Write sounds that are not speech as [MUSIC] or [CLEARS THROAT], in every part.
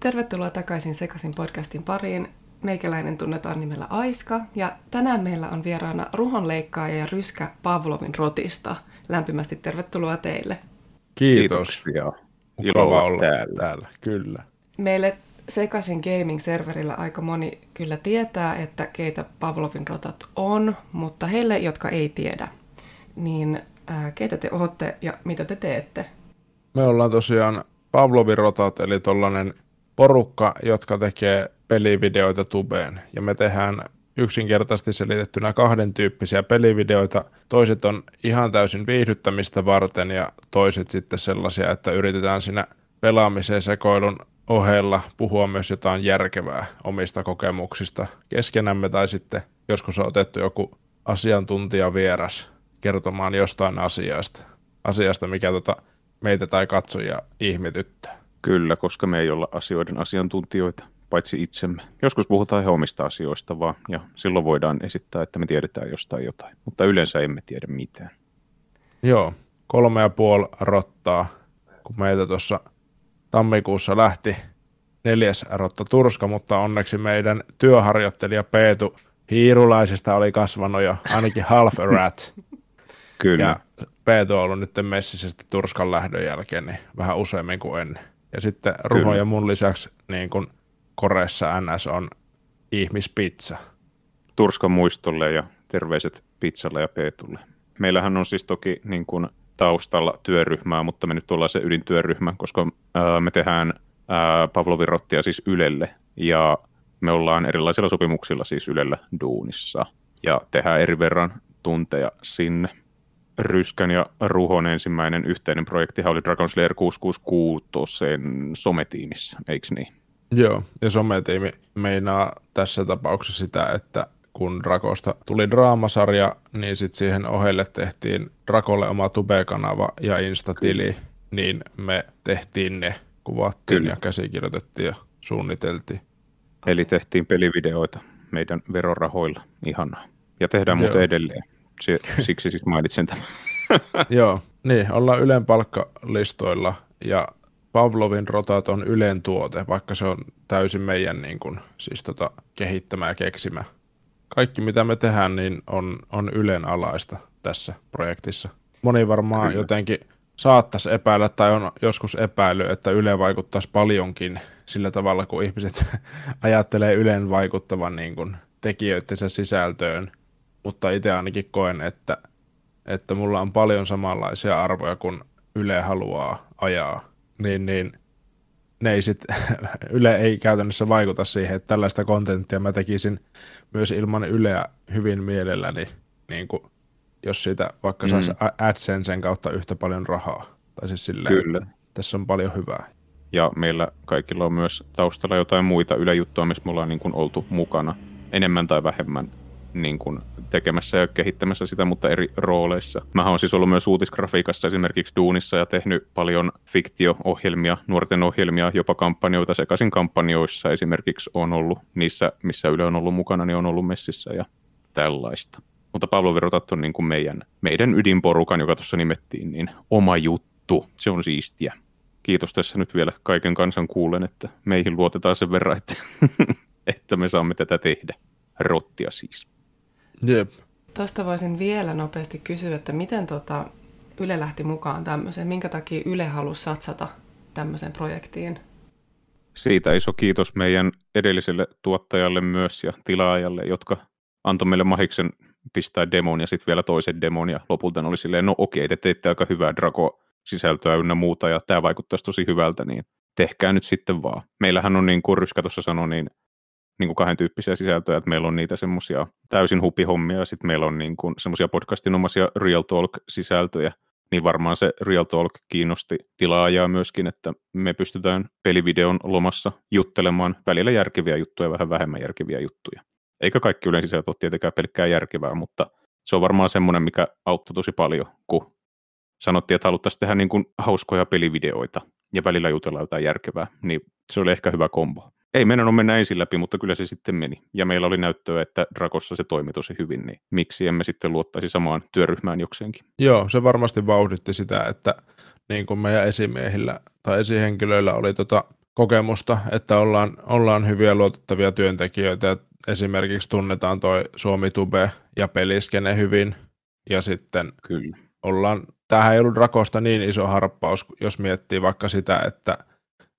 Tervetuloa takaisin Sekasin podcastin pariin. Meikäläinen tunnetaan nimellä Aiska ja tänään meillä on vieraana ruhonleikkaaja ja ryskä Pavlovin rotista. Lämpimästi tervetuloa teille. Kiitos. Kiitoksia. Mukava olla täällä. täällä. Kyllä. Meille Sekasin gaming-serverillä aika moni kyllä tietää, että keitä Pavlovin rotat on, mutta heille, jotka ei tiedä, niin ää, keitä te olette ja mitä te teette? Me ollaan tosiaan Pavlovin rotat, eli tollanen porukka, jotka tekee pelivideoita tubeen. Ja me tehdään yksinkertaisesti selitettynä kahden tyyppisiä pelivideoita. Toiset on ihan täysin viihdyttämistä varten ja toiset sitten sellaisia, että yritetään siinä pelaamisen sekoilun ohella puhua myös jotain järkevää omista kokemuksista keskenämme tai sitten joskus on otettu joku asiantuntija vieras kertomaan jostain asiasta, asiasta mikä tota meitä tai katsojia ihmetyttää. Kyllä, koska me ei olla asioiden asiantuntijoita, paitsi itsemme. Joskus puhutaan ihan omista asioista vaan, ja silloin voidaan esittää, että me tiedetään jostain jotain, mutta yleensä emme tiedä mitään. Joo, kolme ja puoli rottaa, kun meitä tuossa tammikuussa lähti neljäs rotta Turska, mutta onneksi meidän työharjoittelija Peetu Hiirulaisesta oli kasvanut jo ainakin half a rat. Kyllä. Ja Peetu on ollut nyt messissä Turskan lähdön jälkeen niin vähän useammin kuin ennen. Ja sitten Ruho ja mun lisäksi niin kun Koreessa NS on ihmispizza. Turskan muistolle ja terveiset pizzalle ja Peetulle. Meillähän on siis toki niin kuin taustalla työryhmää, mutta me nyt ollaan se ydintyöryhmä, koska ää, me tehdään ää, Pavlovin rottia siis Ylelle ja me ollaan erilaisilla sopimuksilla siis Ylellä duunissa ja tehdään eri verran tunteja sinne. Ryskän ja Ruhon ensimmäinen yhteinen projekti oli Dragon Slayer 666 sen sometiimissä, eikö niin? Joo, ja sometiimi meinaa tässä tapauksessa sitä, että kun Drakosta tuli draamasarja, niin sitten siihen ohelle tehtiin Drakolle oma Tube-kanava ja Insta-tili, niin me tehtiin ne, kuvattiin Kyllä. ja käsikirjoitettiin ja suunniteltiin. Eli tehtiin pelivideoita meidän verorahoilla, ihanaa. Ja tehdään muuten edelleen. Siksi siis mainitsen tämän. [LAUGHS] Joo, niin, ollaan Ylen palkkalistoilla ja Pavlovin rotat on Ylen tuote, vaikka se on täysin meidän niin kuin, siis tota, kehittämä ja keksimä. Kaikki mitä me tehdään, niin on, on Ylen alaista tässä projektissa. Moni varmaan Kyllä. jotenkin saattaisi epäillä tai on joskus epäily, että Yle vaikuttaisi paljonkin sillä tavalla, kun ihmiset [LAUGHS] ajattelee Ylen vaikuttavan niin kuin tekijöidensä sisältöön. Mutta itse ainakin koen, että, että mulla on paljon samanlaisia arvoja kuin Yle haluaa ajaa niin, niin ne ei sit, [LAUGHS] Yle ei käytännössä vaikuta siihen, että tällaista kontenttia mä tekisin myös ilman Yleä hyvin mielelläni, niin kuin, jos siitä vaikka mm. saisi AdSensen kautta yhtä paljon rahaa. Tai siis silleen, Kyllä. tässä on paljon hyvää. Ja meillä kaikilla on myös taustalla jotain muita Yle-juttuja, missä me ollaan niin kuin oltu mukana enemmän tai vähemmän niin kuin tekemässä ja kehittämässä sitä, mutta eri rooleissa. Mä oon siis ollut myös uutisgrafiikassa esimerkiksi Duunissa ja tehnyt paljon fiktio-ohjelmia, nuorten ohjelmia, jopa kampanjoita sekaisin kampanjoissa esimerkiksi on ollut niissä, missä Yle on ollut mukana, niin on ollut messissä ja tällaista. Mutta Pablo Verotat on niin kuin meidän, meidän ydinporukan, joka tuossa nimettiin, niin oma juttu. Se on siistiä. Kiitos tässä nyt vielä kaiken kansan kuulen, että meihin luotetaan sen verran, että, [LAUGHS] että me saamme tätä tehdä. Rottia siis. Jep. Tuosta voisin vielä nopeasti kysyä, että miten tota Yle lähti mukaan tämmöiseen? Minkä takia Yle halusi satsata tämmöiseen projektiin? Siitä iso kiitos meidän edelliselle tuottajalle myös ja tilaajalle, jotka antoi meille mahiksen pistää demon ja sitten vielä toisen demon ja lopulta oli silleen, no okei, te teitte aika hyvää Drago-sisältöä ynnä muuta ja tämä vaikuttaisi tosi hyvältä, niin tehkää nyt sitten vaan. Meillähän on niin kuin Ryskä tuossa sanoi, niin niin kuin kahden tyyppisiä sisältöjä, että meillä on niitä semmoisia täysin hupihommia ja sitten meillä on niin kuin semmoisia podcastinomaisia Real Talk-sisältöjä, niin varmaan se Real Talk kiinnosti tilaajaa myöskin, että me pystytään pelivideon lomassa juttelemaan välillä järkeviä juttuja ja vähän vähemmän järkeviä juttuja. Eikä kaikki yleensä sisältö ole tietenkään pelkkää järkevää, mutta se on varmaan semmoinen, mikä auttoi tosi paljon, kun sanottiin, että haluttaisiin tehdä niin kuin hauskoja pelivideoita ja välillä jutella jotain järkevää, niin se oli ehkä hyvä kombo ei meidän ole mennä ensin läpi, mutta kyllä se sitten meni. Ja meillä oli näyttöä, että Drakossa se toimi tosi hyvin, niin miksi emme sitten luottaisi samaan työryhmään jokseenkin? Joo, se varmasti vauhditti sitä, että niin kuin meidän esimiehillä tai esihenkilöillä oli tota kokemusta, että ollaan, ollaan hyviä luotettavia työntekijöitä. Esimerkiksi tunnetaan toi Suomi Tube ja peliskene hyvin. Ja sitten Kyllä. ollaan, tämähän ei ollut Rakosta niin iso harppaus, jos miettii vaikka sitä, että,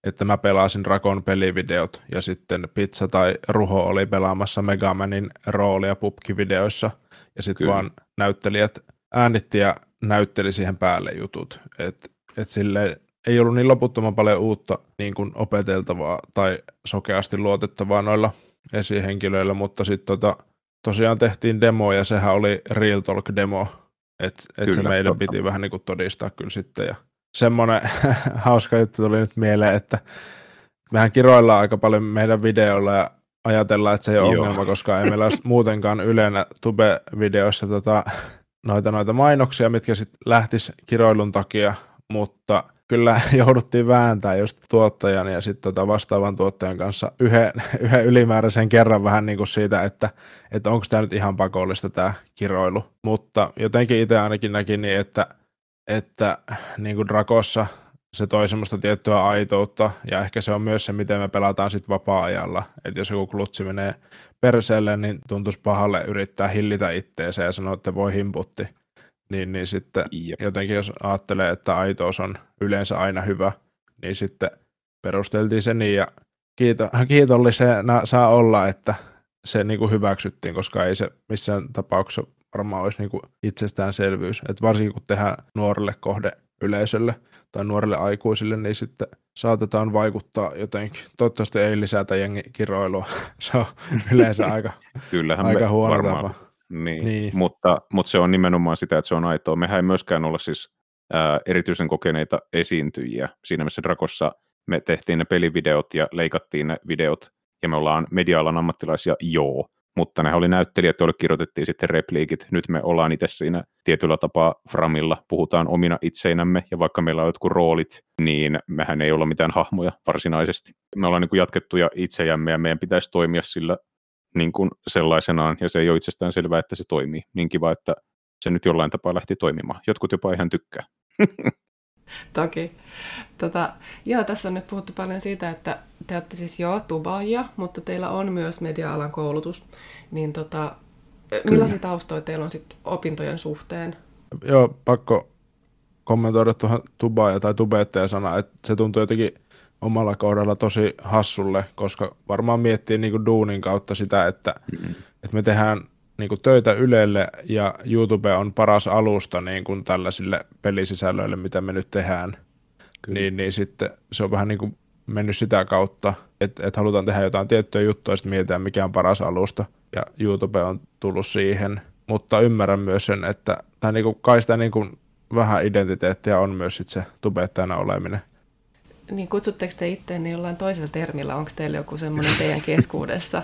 että mä pelasin Rakon pelivideot ja sitten Pizza tai Ruho oli pelaamassa Megamanin roolia pubkivideoissa ja sitten vaan näyttelijät äänitti ja näytteli siihen päälle jutut. Et, et silleen, ei ollut niin loputtoman paljon uutta niin kuin opeteltavaa tai sokeasti luotettavaa noilla esihenkilöillä, mutta sitten tota, tosiaan tehtiin demo ja sehän oli Real Talk demo, että et se Kyllä, meidän totta. piti vähän niin kuin todistaa kyllä sitten ja semmoinen [LAUGHS] hauska juttu tuli nyt mieleen, että mehän kiroillaan aika paljon meidän videoilla ja ajatellaan, että se ei ole Joo. ongelma, koska ei meillä ole muutenkaan yleenä Tube-videoissa tota, noita, noita mainoksia, mitkä sitten lähtis kiroilun takia, mutta kyllä [LAUGHS] jouduttiin vääntää just tuottajan ja sitten tota vastaavan tuottajan kanssa yhden, [LAUGHS] yhden ylimääräisen kerran vähän niin kuin siitä, että, että onko tämä nyt ihan pakollista tämä kiroilu. Mutta jotenkin itse ainakin näkin niin, että, että niin kuin Drakossa se toi semmoista tiettyä aitoutta, ja ehkä se on myös se, miten me pelataan sitten vapaa-ajalla. Että jos joku klutsi menee perseelle, niin tuntuisi pahalle yrittää hillitä itteensä ja sanoa, että voi himputti. Niin, niin sitten Jep. jotenkin jos ajattelee, että aitous on yleensä aina hyvä, niin sitten perusteltiin se niin, ja kiito, kiitollisena saa olla, että se niin kuin hyväksyttiin, koska ei se missään tapauksessa varmaan olisi niin kuin itsestäänselvyys. Et varsinkin kun tehdään nuorelle kohde yleisölle tai nuorille aikuisille, niin sitten saatetaan vaikuttaa jotenkin. Toivottavasti ei lisätä jengi kiroilua. [LAUGHS] Se on yleensä [LAUGHS] aika, Kyllähän aika huono varmaan tapa. Niin, Niin. niin. Mutta, mutta se on nimenomaan sitä, että se on aitoa. Mehän ei myöskään olla siis ää, erityisen kokeneita esiintyjiä. Siinä missä Drakossa me tehtiin ne pelivideot ja leikattiin ne videot, ja me ollaan media-alan ammattilaisia, joo. Mutta ne oli näyttelijät, joille kirjoitettiin sitten repliikit. Nyt me ollaan itse siinä tietyllä tapaa framilla, puhutaan omina itseinämme, ja vaikka meillä on jotkut roolit, niin mehän ei olla mitään hahmoja varsinaisesti. Me ollaan niin jatkettuja itsejämme, ja meidän pitäisi toimia sillä niin kuin sellaisenaan, ja se ei ole itsestään selvää, että se toimii. Niin kiva, että se nyt jollain tapaa lähti toimimaan. Jotkut jopa ihan tykkää. [LAUGHS] [LAUGHS] Toki. Tota, joo, tässä on nyt puhuttu paljon siitä, että te olette siis joo tubaajia, mutta teillä on myös media-alan koulutus. Niin tota, millaisia taustoja teillä on sitten opintojen suhteen? Joo, pakko kommentoida tuohon tubaaja tai tubettaja sana, että se tuntuu jotenkin omalla kohdalla tosi hassulle, koska varmaan miettii niin kuin duunin kautta sitä, että, Mm. että me tehdään niin kuin töitä Ylelle ja YouTube on paras alusta niin kuin tällaisille pelisisällöille, mitä me nyt tehdään. Niin, niin sitten se on vähän niin kuin mennyt sitä kautta, että, että halutaan tehdä jotain tiettyä juttua ja sitten mietitään, mikä on paras alusta. Ja YouTube on tullut siihen, mutta ymmärrän myös sen, että tai niin kuin, kai sitä niin kuin vähän identiteettiä on myös sit se tubettajana oleminen. Niin kutsutteko te itteenne jollain toisella termillä? Onko teillä joku semmoinen teidän keskuudessa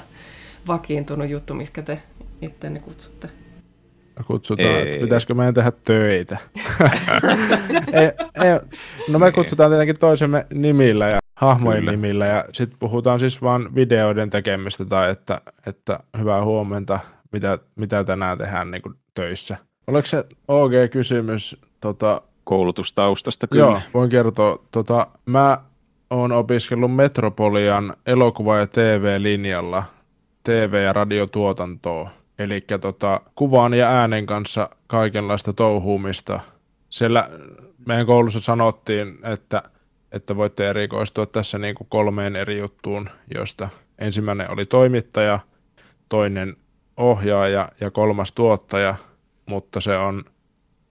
vakiintunut juttu, mikä te itteenne kutsutte? Kutsutaan, Ei. että pitäisikö meidän tehdä töitä. [LAUGHS] ei, ei, no me kutsutaan tietenkin toisemme nimillä ja hahmojen Kyllä. nimillä ja sitten puhutaan siis vaan videoiden tekemistä tai että, että hyvää huomenta, mitä, mitä tänään tehdään niin kuin töissä. Oliko se OG-kysymys? Tota, Koulutustaustasta kyllä. Joo, voin kertoa. Tota, mä oon opiskellut Metropolian elokuva- ja TV-linjalla TV- ja radiotuotantoa. Eli tota, kuvan ja äänen kanssa kaikenlaista touhuumista. Siellä meidän koulussa sanottiin, että, että voitte erikoistua tässä niin kuin kolmeen eri juttuun, josta ensimmäinen oli toimittaja, toinen ohjaaja ja kolmas tuottaja, mutta se on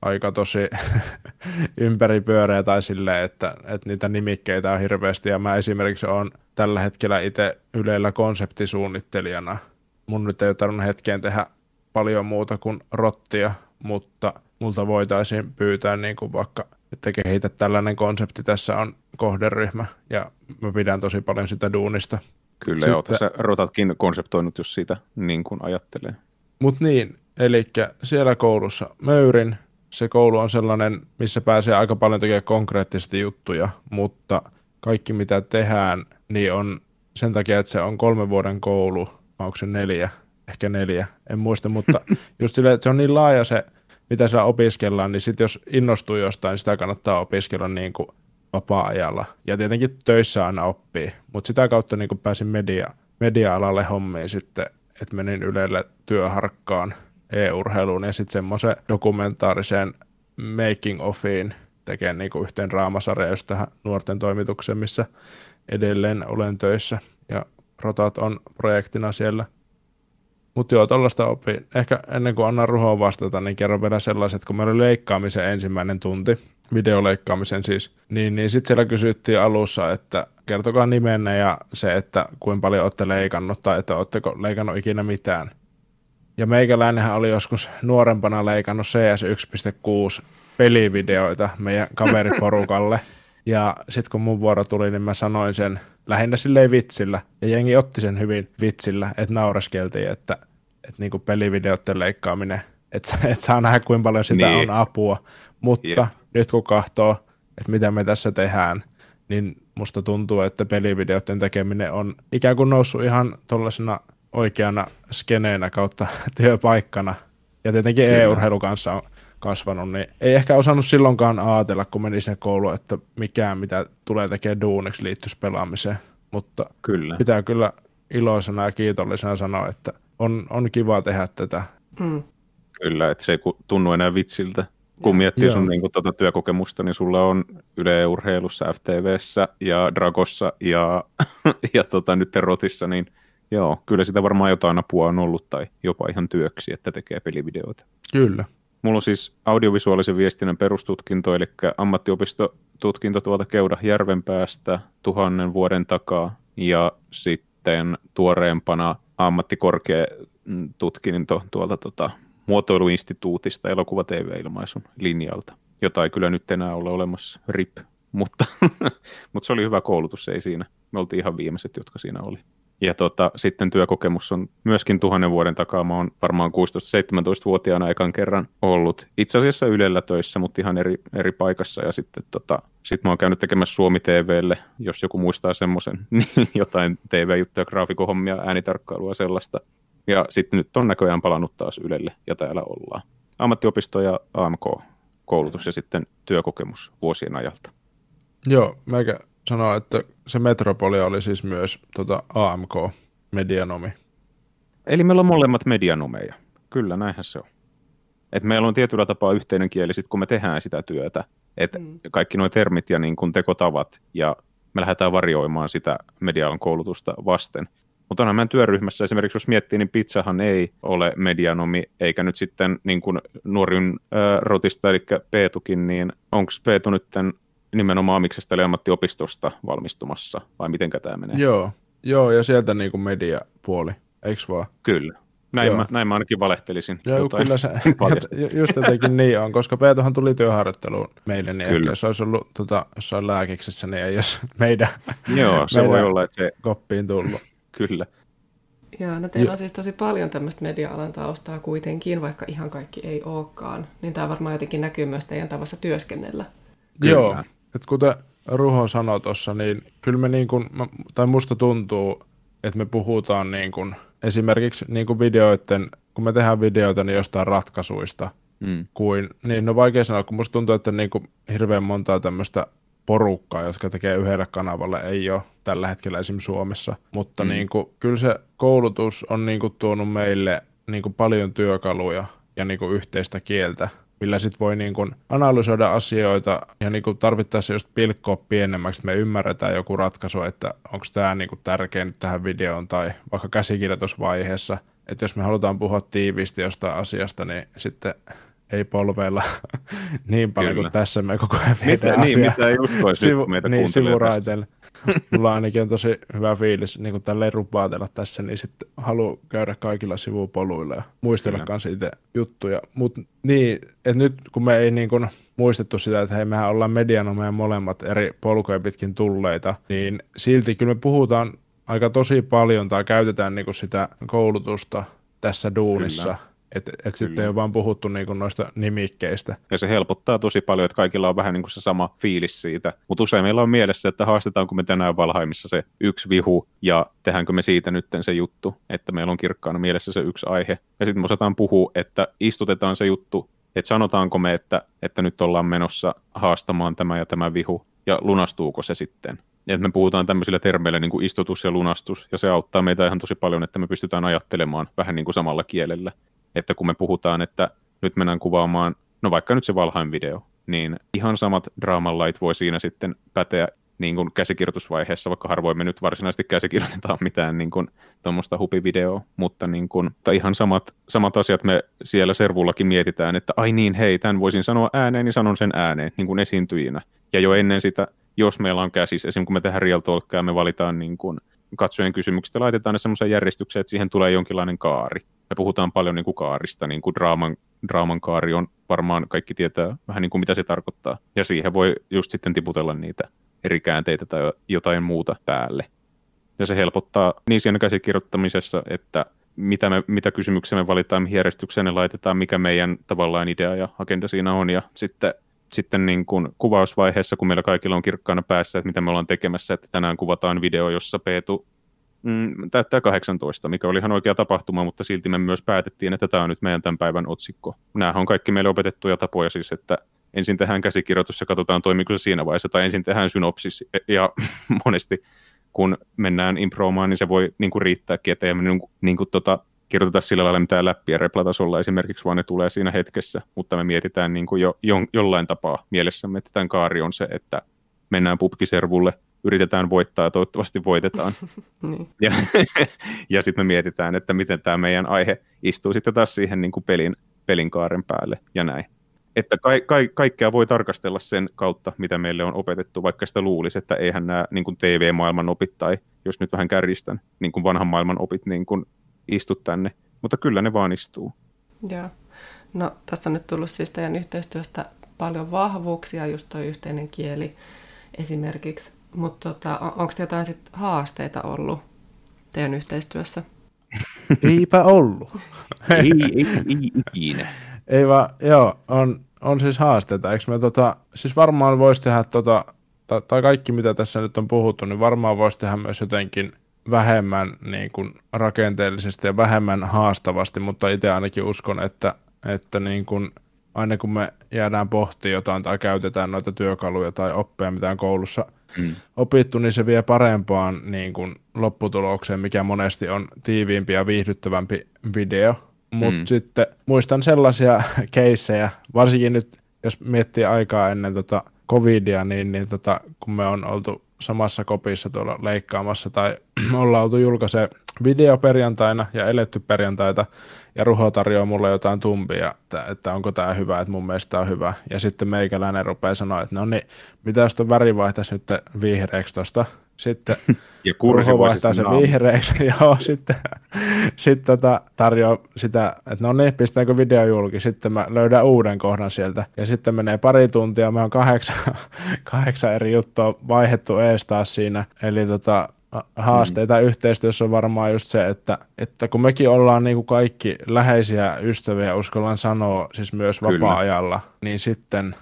aika tosi [LAUGHS] ympäripyöreä tai silleen, että, että niitä nimikkeitä on hirveästi. Ja mä esimerkiksi olen tällä hetkellä itse Ylellä konseptisuunnittelijana. Mun nyt ei ole tarvinnut hetkeen tehdä paljon muuta kuin rottia, mutta multa voitaisiin pyytää niin kuin vaikka, että kehitä tällainen konsepti, tässä on kohderyhmä ja mä pidän tosi paljon sitä duunista. Kyllä Sitten- joo, tässä rotatkin konseptoinut, jos siitä niin kuin ajattelee. Mutta niin, eli siellä koulussa möyrin. Se koulu on sellainen, missä pääsee aika paljon tekemään konkreettisesti juttuja, mutta kaikki mitä tehdään, niin on sen takia, että se on kolmen vuoden koulu, onko se neljä, ehkä neljä, en muista, mutta [LAUGHS] just silleen, että se on niin laaja se, mitä saa opiskellaan, niin sitten jos innostuu jostain, niin sitä kannattaa opiskella niin kuin vapaa-ajalla. Ja tietenkin töissä aina oppii, mutta sitä kautta niin pääsin media, media-alalle hommiin sitten, että menin Ylelle työharkkaan e-urheiluun ja sitten semmoisen dokumentaariseen making ofiin tekemään niin yhteen raamasarja just tähän nuorten toimitukseen, missä edelleen olen töissä rotat on projektina siellä. Mutta joo, tuollaista opin. Ehkä ennen kuin annan Ruhoon vastata, niin kerron vielä sellaiset, kun meillä oli leikkaamisen ensimmäinen tunti, videoleikkaamisen siis, niin, niin sitten siellä kysyttiin alussa, että kertokaa nimenne ja se, että kuinka paljon olette leikannut tai että oletteko leikannut ikinä mitään. Ja meikäläinenhän oli joskus nuorempana leikannut CS 1.6 pelivideoita meidän kaveriporukalle. Ja sitten kun mun vuoro tuli, niin mä sanoin sen lähinnä silleen vitsillä. Ja jengi otti sen hyvin vitsillä, että naureskeltiin, että, että niinku pelivideoiden leikkaaminen, että, että saa nähdä kuinka paljon sitä niin. on apua. Mutta yeah. nyt kun katsoo, että mitä me tässä tehdään, niin musta tuntuu, että pelivideoiden tekeminen on ikään kuin noussut ihan tuollaisena oikeana skeneenä kautta [LAUGHS] työpaikkana. Ja tietenkin e-urheilu kanssa on kasvanut, niin ei ehkä osannut silloinkaan ajatella, kun meni sinne kouluun, että mikään, mitä tulee tekemään duuniksi, liittyisi pelaamiseen. Mutta kyllä. pitää kyllä iloisena ja kiitollisena sanoa, että on, on kiva tehdä tätä. Mm. Kyllä, että se ei tunnu enää vitsiltä. Kun miettii Joo. sun niin kuin, tuota työkokemusta, niin sulla on Yle Urheilussa, FTVssä ja Dragossa ja, [LAUGHS] ja tota, nyt Rotissa, niin joo, kyllä sitä varmaan jotain apua on ollut tai jopa ihan työksi, että tekee pelivideoita. Kyllä. Mulla on siis audiovisuaalisen viestinnän perustutkinto, eli ammattiopistotutkinto tuolta Keuda Järvenpäästä tuhannen vuoden takaa, ja sitten tuoreempana ammattikorkeatutkinto tuolta tota, muotoiluinstituutista elokuva TV-ilmaisun linjalta, jota ei kyllä nyt enää ole olemassa, RIP, mutta, [LAUGHS] mutta se oli hyvä koulutus, ei siinä. Me oltiin ihan viimeiset, jotka siinä oli. Ja tota, sitten työkokemus on myöskin tuhannen vuoden takaa. Mä oon varmaan 16-17-vuotiaana ekan kerran ollut itse asiassa Ylellä töissä, mutta ihan eri, eri paikassa. Ja sitten tota, sit mä oon käynyt tekemässä Suomi TVlle, jos joku muistaa semmoisen, [LAUGHS] niin jotain TV-juttuja, graafikohommia, äänitarkkailua sellaista. Ja sitten nyt on näköjään palannut taas Ylelle ja täällä ollaan. Ammattiopisto ja AMK-koulutus ja sitten työkokemus vuosien ajalta. Joo, meikä sanoa, että se Metropoli oli siis myös tota AMK, medianomi. Eli meillä on molemmat medianomeja. Kyllä, näinhän se on. Et meillä on tietyllä tapaa yhteinen kieli, sit kun me tehdään sitä työtä. Et mm. Kaikki nuo termit ja niin kun tekotavat, ja me lähdetään varjoimaan sitä medialan koulutusta vasten. Mutta onhan meidän työryhmässä esimerkiksi, jos miettii, niin pizzahan ei ole medianomi, eikä nyt sitten niin kuin nuorin äh, rotista, eli Peetukin, niin onko Peetu nyt nimenomaan Amiksesta eli ammattiopistosta valmistumassa, vai miten tämä menee? Joo, Joo ja sieltä niin kuin mediapuoli, eikö vaan? Kyllä. Näin mä, näin mä ainakin valehtelisin. Joo, kyllä se [LAUGHS] just jotenkin niin on, koska Peetohan tuli työharjoitteluun meille, niin kyllä. ehkä jos olisi ollut tota, jossain lääkiksessä, niin ei jos [LAUGHS] meidän, Joo, se meidän voi olla, että se... koppiin tullut. [LAUGHS] kyllä. Joo, no teillä on siis tosi paljon tämmöistä media-alan taustaa kuitenkin, vaikka ihan kaikki ei olekaan. Niin tämä varmaan jotenkin näkyy myös teidän tavassa työskennellä. Kyllä. Joo, että kuten Ruho sanoi tuossa, niin kyllä me niin kuin, tai musta tuntuu, että me puhutaan niin kuin, esimerkiksi niin kuin videoiden, kun me tehdään videoita, niin jostain ratkaisuista, mm. kuin, niin no vaikea sanoa, kun musta tuntuu, että niin kuin hirveän montaa tämmöistä porukkaa, jotka tekee yhdelle kanavalle, ei ole tällä hetkellä esim. Suomessa, mutta mm. niin kuin, kyllä se koulutus on niin kuin tuonut meille niin kuin paljon työkaluja ja niin kuin yhteistä kieltä, millä sitten voi niin kuin analysoida asioita ja niin kuin tarvittaessa just pilkkoa pienemmäksi, että me ymmärretään joku ratkaisu, että onko tämä niin tärkeä nyt tähän videoon tai vaikka käsikirjoitusvaiheessa, että jos me halutaan puhua tiiviisti jostain asiasta, niin sitten ei polveilla [LAUGHS] niin paljon Kyllä. kuin tässä me koko ajan mitä, niin, mitä ei uskoisi, Sivu, meitä niin, sivuraiteille. Mulla ainakin on tosi hyvä fiilis niin kuin tälleen rupaatella tässä, niin sitten haluan käydä kaikilla sivupoluilla ja muistella Kyllä. kanssa itse juttuja. Mutta niin, että nyt kun me ei niin kuin muistettu sitä, että hei, mehän ollaan medianomeja molemmat eri polkuja pitkin tulleita, niin silti kyllä me puhutaan aika tosi paljon tai käytetään niin kuin sitä koulutusta tässä duunissa. Kyllä että et sitten ole vaan puhuttu niinku noista nimikkeistä. Ja se helpottaa tosi paljon, että kaikilla on vähän niinku se sama fiilis siitä. Mutta usein meillä on mielessä, että haastetaanko me tänään Valhaimissa se yksi vihu ja tehdäänkö me siitä nyt se juttu, että meillä on kirkkaana mielessä se yksi aihe. Ja sitten me osataan puhua, että istutetaan se juttu että sanotaanko me, että, että nyt ollaan menossa haastamaan tämä ja tämä vihu, ja lunastuuko se sitten. Että me puhutaan tämmöisillä termeillä niin kuin istutus ja lunastus, ja se auttaa meitä ihan tosi paljon, että me pystytään ajattelemaan vähän niin kuin samalla kielellä. Että kun me puhutaan, että nyt mennään kuvaamaan, no vaikka nyt se Valheim video, niin ihan samat draamanlait voi siinä sitten päteä niin kuin käsikirjoitusvaiheessa, vaikka harvoin me nyt varsinaisesti käsikirjoitetaan mitään niin kuin tuommoista hupivideoa, mutta niin kuin, tai ihan samat, samat asiat me siellä servullakin mietitään, että ai niin, hei, tämän voisin sanoa ääneen, niin sanon sen ääneen niin kuin esiintyjinä. Ja jo ennen sitä, jos meillä on käsissä, esimerkiksi kun me tehdään Real Talkia, me valitaan niin kuin katsojen kysymykset ja laitetaan ne semmoiseen järjestykseen, että siihen tulee jonkinlainen kaari. Me puhutaan paljon niin kuin kaarista, niin kuin draaman, draaman kaari on varmaan kaikki tietää vähän niin kuin mitä se tarkoittaa. Ja siihen voi just sitten tiputella niitä eri käänteitä tai jotain muuta päälle. Ja se helpottaa niin siinä käsikirjoittamisessa, että mitä, me, mitä kysymyksiä me valitaan, mihin järjestykseen ne laitetaan, mikä meidän tavallaan idea ja agenda siinä on. Ja sitten, sitten niin kuin kuvausvaiheessa, kun meillä kaikilla on kirkkaana päässä, että mitä me ollaan tekemässä, että tänään kuvataan video, jossa Peetu mm, täyttää 18, mikä oli ihan oikea tapahtuma, mutta silti me myös päätettiin, että tämä on nyt meidän tämän päivän otsikko. Nämä on kaikki meille opetettuja tapoja siis, että ensin tehdään käsikirjoitus ja katsotaan toimiko se siinä vaiheessa, tai ensin tehdään synopsis, ja [LAUGHS] monesti kun mennään improomaan, niin se voi niin kuin riittääkin, että ei niin kuin, niin kuin tota, kirjoiteta sillä lailla mitään läppiä replatasolla esimerkiksi, vaan ne tulee siinä hetkessä, mutta me mietitään niin kuin jo, jo, jollain tapaa mielessämme, että tämän kaari on se, että mennään pubkiservulle, yritetään voittaa ja toivottavasti voitetaan. [LAUGHS] niin. Ja, ja sitten me mietitään, että miten tämä meidän aihe istuu sitten taas siihen niin kuin pelin, pelin kaaren päälle ja näin että ka- ka- kaikkea voi tarkastella sen kautta, mitä meille on opetettu, vaikka sitä luulisi, että eihän nämä niin kuin TV-maailman opit tai jos nyt vähän kärjistän, niin kuin vanhan maailman opit niin kuin istu tänne, mutta kyllä ne vaan istuu. Joo. No tässä on nyt tullut siis teidän yhteistyöstä paljon vahvuuksia, just tuo yhteinen kieli esimerkiksi, mutta tota, on, onko jotain sit haasteita ollut teidän yhteistyössä? [LAUGHS] Eipä ollut. [LAUGHS] ei, ei, ei ikinä. Ei vaan, joo, on, on siis haasteita. Eikö me tota, siis varmaan voisi tehdä tota, tai, tai kaikki mitä tässä nyt on puhuttu, niin varmaan voisi tehdä myös jotenkin vähemmän niin kuin rakenteellisesti ja vähemmän haastavasti, mutta itse ainakin uskon, että, että niin kuin, aina kun me jäädään pohtimaan jotain tai käytetään noita työkaluja tai oppeja, mitä on koulussa mm. opittu, niin se vie parempaan niin kuin lopputulokseen, mikä monesti on tiiviimpi ja viihdyttävämpi video. Mutta mm. sitten muistan sellaisia [LAUGHS] keissejä, varsinkin nyt jos miettii aikaa ennen tota covidia, niin, niin tota, kun me on oltu samassa kopissa tuolla leikkaamassa tai [CLEARS THROAT] ollaan oltu julkaise video perjantaina ja eletty perjantaita ja Ruho tarjoaa mulle jotain tumpia, että, että onko tämä hyvä, että mun mielestä on hyvä. Ja sitten meikäläinen rupeaa sanoa, että no niin, mitä jos tuon väri vaihtaisi nyt vihreäksi tuosta sitten ja kursi vaihtaa sen vihreäksi, [LAUGHS] joo, sitten, sitten tota, tarjoaa sitä, että no niin, pistääkö video julki, sitten mä löydän uuden kohdan sieltä, ja sitten menee pari tuntia, me on kahdeksan, [LAUGHS] kahdeksan eri juttua vaihettu ees taas siinä, eli tota, haasteita mm. yhteistyössä on varmaan just se, että, että kun mekin ollaan niin kuin kaikki läheisiä ystäviä, uskallan sanoa, siis myös vapaa-ajalla, niin sitten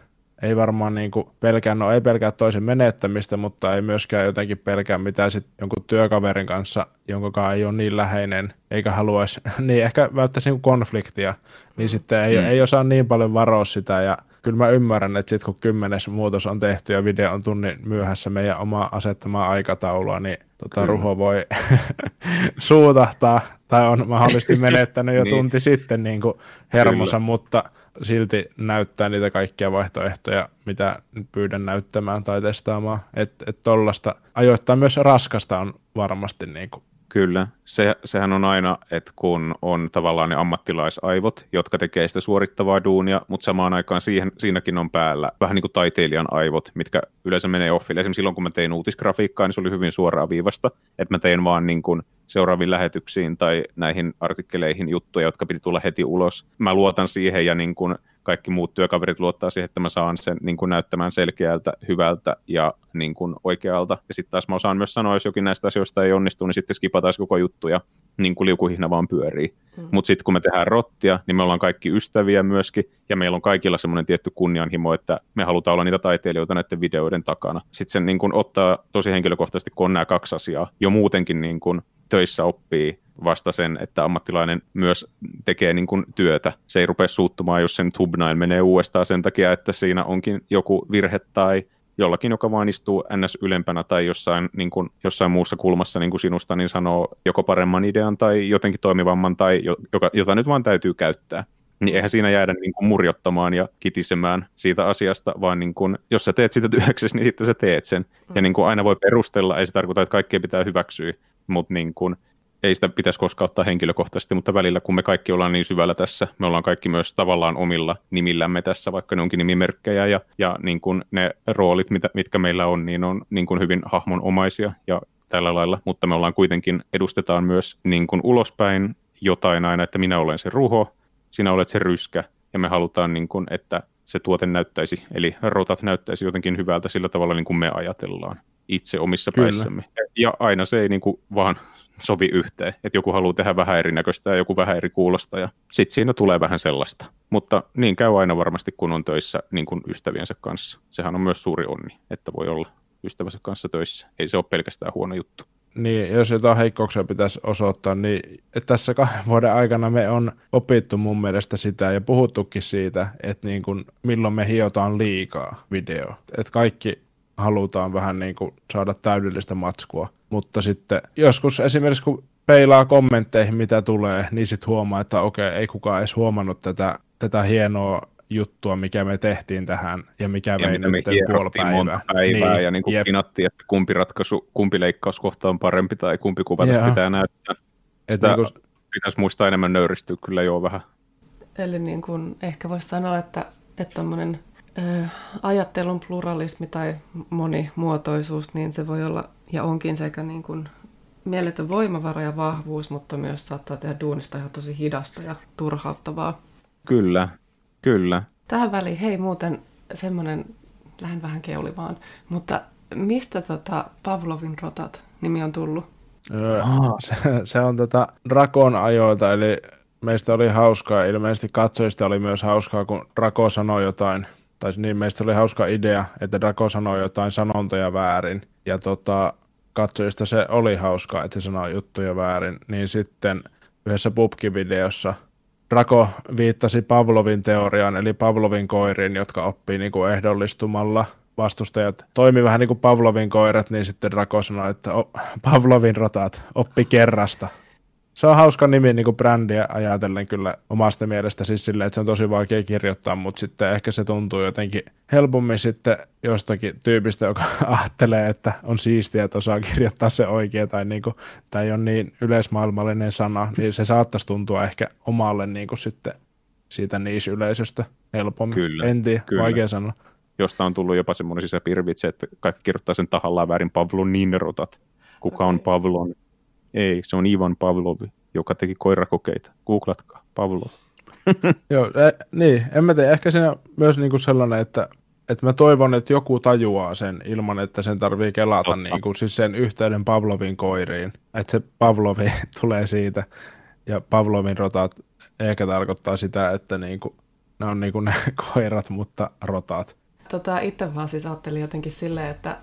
ei varmaan niin kuin pelkää, no ei pelkää toisen menettämistä, mutta ei myöskään jotenkin pelkää mitä sitten jonkun työkaverin kanssa, jonka ei ole niin läheinen, eikä haluaisi, [LAUGHS] niin ehkä välttäisi niin konfliktia, niin mm. sitten ei, mm. ei osaa niin paljon varoa sitä ja kyllä mä ymmärrän, että sitten kun kymmenes muutos on tehty ja video on tunnin myöhässä meidän oma asettamaa aikataulua, niin tota, Ruho voi [LAUGHS] suutahtaa tai on mahdollisesti [LAUGHS] menettänyt jo niin. tunti sitten niin kuin hermonsa, Kyllä. mutta silti näyttää niitä kaikkia vaihtoehtoja, mitä pyydän näyttämään tai testaamaan. Että et tollasta ajoittaa myös raskasta on varmasti niin kuin Kyllä, se, sehän on aina, että kun on tavallaan ne ammattilaisaivot, jotka tekee sitä suorittavaa duunia, mutta samaan aikaan siihen, siinäkin on päällä vähän niin kuin taiteilijan aivot, mitkä yleensä menee offille. Esimerkiksi silloin, kun mä tein uutisgrafiikkaa, niin se oli hyvin suoraa viivasta, että mä tein vaan niin kuin seuraaviin lähetyksiin tai näihin artikkeleihin juttuja, jotka piti tulla heti ulos. Mä luotan siihen ja niin kuin kaikki muut työkaverit luottaa siihen, että mä saan sen niin kuin näyttämään selkeältä, hyvältä ja niin kuin oikealta. Ja sitten taas mä osaan myös sanoa, jos jokin näistä asioista ei onnistu, niin sitten skipataan koko juttu ja niin kuin liukuhihna vaan pyörii. Mm. Mutta sitten kun me tehdään rottia, niin me ollaan kaikki ystäviä myöskin, ja meillä on kaikilla semmoinen tietty kunnianhimo, että me halutaan olla niitä taiteilijoita näiden videoiden takana. Sitten sen niin kuin ottaa tosi henkilökohtaisesti, kun on nämä kaksi asiaa, jo muutenkin niin kuin töissä oppii vasta sen, että ammattilainen myös tekee niin kuin työtä. Se ei rupea suuttumaan, jos sen thumbnail menee uudestaan sen takia, että siinä onkin joku virhe tai jollakin, joka vaan istuu ns. ylempänä tai jossain, niin kuin, jossain muussa kulmassa niin kuin sinusta, niin sanoo joko paremman idean tai jotenkin toimivamman tai joka, jota nyt vaan täytyy käyttää niin eihän siinä jäädä niin kuin murjottamaan ja kitisemään siitä asiasta, vaan niin kuin, jos sä teet sitä työksesi, niin sitten sä teet sen. Mm. Ja niin kuin aina voi perustella, ei se tarkoita, että kaikkea pitää hyväksyä, mutta niin kuin, ei sitä pitäisi koskaan ottaa henkilökohtaisesti, mutta välillä kun me kaikki ollaan niin syvällä tässä, me ollaan kaikki myös tavallaan omilla nimillämme tässä, vaikka ne onkin nimimerkkejä ja, ja niin kuin ne roolit, mitä, mitkä meillä on, niin on niin kuin hyvin hahmonomaisia ja tällä lailla, mutta me ollaan kuitenkin, edustetaan myös niin kuin ulospäin jotain aina, että minä olen se ruho, sinä olet se ryskä, ja me halutaan, niin kuin, että se tuote näyttäisi, eli rotat näyttäisi jotenkin hyvältä sillä tavalla, niin kuin me ajatellaan itse omissa Kyllä. päissämme. Ja aina se ei niin kuin vaan sovi yhteen, että joku haluaa tehdä vähän erinäköistä ja joku vähän eri kuulosta, ja sitten siinä tulee vähän sellaista. Mutta niin käy aina varmasti, kun on töissä niin kuin ystäviensä kanssa. Sehän on myös suuri onni, että voi olla ystävänsä kanssa töissä. Ei se ole pelkästään huono juttu niin jos jotain heikkouksia pitäisi osoittaa, niin tässä kahden [LAUGHS] vuoden aikana me on opittu mun mielestä sitä ja puhuttukin siitä, että niin kuin milloin me hiotaan liikaa video. Että kaikki halutaan vähän niin kuin saada täydellistä matskua, mutta sitten joskus esimerkiksi kun peilaa kommentteihin, mitä tulee, niin sitten huomaa, että okei, ei kukaan edes huomannut tätä, tätä hienoa juttua, mikä me tehtiin tähän ja mikä ja vei nyt puoli päivää. Päivää niin, ja niin kuin pinattiin, että kumpi ratkaisu, kumpi leikkauskohta on parempi tai kumpi kuva tässä pitää näyttää. Sitä niin kuin... pitäisi muistaa enemmän nöyristyä kyllä jo vähän. Eli niin kuin ehkä voisi sanoa, että, että tuommoinen ajattelun pluralismi tai monimuotoisuus, niin se voi olla ja onkin sekä niin kuin mieletön voimavara ja vahvuus, mutta myös saattaa tehdä duunista ihan tosi hidasta ja turhauttavaa. Kyllä, Kyllä. Tähän väliin, hei muuten semmoinen, lähden vähän keulivaan, mutta mistä tota Pavlovin rotat nimi on tullut? Öö, se, se, on tota Drakon ajoilta, eli meistä oli hauskaa, ilmeisesti katsojista oli myös hauskaa, kun Drako sanoi jotain, tai niin meistä oli hauska idea, että Drako sanoi jotain sanontoja väärin, ja tota, katsojista se oli hauskaa, että se sanoi juttuja väärin, niin sitten yhdessä pubki-videossa – Rako viittasi Pavlovin teoriaan, eli Pavlovin koiriin, jotka oppii niin kuin ehdollistumalla. Vastustajat toimi vähän niin kuin Pavlovin koirat, niin sitten Rako sanoi, että Pavlovin rotat oppi kerrasta se on hauska nimi niin kuin brändiä ajatellen kyllä omasta mielestä siis silleen, että se on tosi vaikea kirjoittaa, mutta sitten ehkä se tuntuu jotenkin helpommin sitten jostakin tyypistä, joka [LAUGHS] ajattelee, että on siistiä, että osaa kirjoittaa se oikein tai niin kuin, tämä ei ole niin yleismaailmallinen sana, niin se saattaisi tuntua ehkä omalle niin kuin sitten siitä niisyleisöstä helpommin. Kyllä, en tiedä, kyllä. vaikea sanoa. Josta on tullut jopa semmoinen sisäpirvitse, että kaikki kirjoittaa sen tahallaan väärin Pavlon Ninerotat. Kuka okay. on Pavlon ei, se on Ivan Pavlov, joka teki koirakokeita. Googlatkaa, Pavlov. [LAUGHS] Joo, e, niin, en mä tiedä. Ehkä siinä myös niinku sellainen, että, että mä toivon, että joku tajuaa sen ilman, että sen tarvii kelata niinku, siis sen yhteyden Pavlovin koiriin. Että se Pavlovi [LAUGHS] tulee siitä ja Pavlovin rotat ehkä tarkoittaa sitä, että niinku, ne on niinku ne [LAUGHS] koirat, mutta rotat. Tota, itse vaan siis ajattelin jotenkin silleen, että,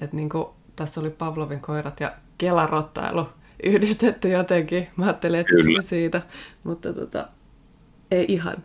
että niinku, tässä oli Pavlovin koirat ja kelarottailu yhdistetty jotenkin. Mä ajattelin, että Kyllä. se siitä, mutta tota, ei ihan.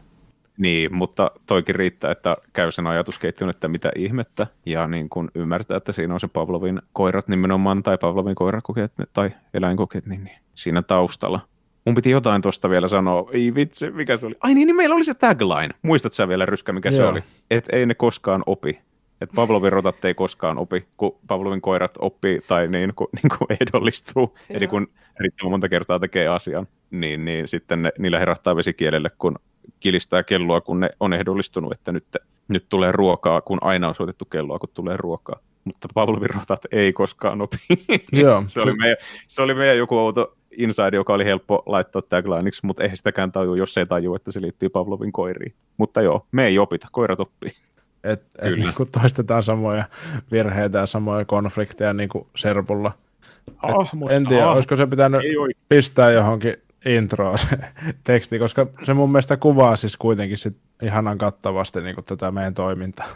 Niin, mutta toikin riittää, että käy sen ajatuskeittiön, että mitä ihmettä, ja niin kun ymmärtää, että siinä on se Pavlovin koirat nimenomaan, tai Pavlovin koirakokeet tai eläinkokeet, niin, niin siinä taustalla. Mun piti jotain tuosta vielä sanoa. Ei vitsi, mikä se oli? Ai niin, niin meillä oli se tagline. Muistat sä vielä, Ryskä, mikä Joo. se oli? Että ei ne koskaan opi että Pavlovin rotat ei koskaan opi, kun Pavlovin koirat oppii tai niin kuin, niin kuin ehdollistuu. Joo. Eli kun riittävän monta kertaa tekee asian, niin, niin sitten ne, niillä herättää vesikielelle, kun kilistää kelloa, kun ne on ehdollistunut, että nyt, nyt tulee ruokaa, kun aina on soitettu kelloa, kun tulee ruokaa. Mutta Pavlovin rotat ei koskaan opi. [LAUGHS] Joo. se, oli meidän, se oli meidän joku outo inside, joka oli helppo laittaa taglineiksi, mutta eihän sitäkään tajua, jos ei tajua, että se liittyy Pavlovin koiriin. Mutta joo, me ei opita, koirat oppii. Että et, niin toistetaan samoja virheitä ja samoja konflikteja niin kuin Serpulla. Ah, en tiedä, ah, olisiko se pitänyt pistää johonkin introa se [LAUGHS] teksti, koska se mun mielestä kuvaa siis kuitenkin sit ihanan kattavasti niin kuin tätä meidän toimintaa.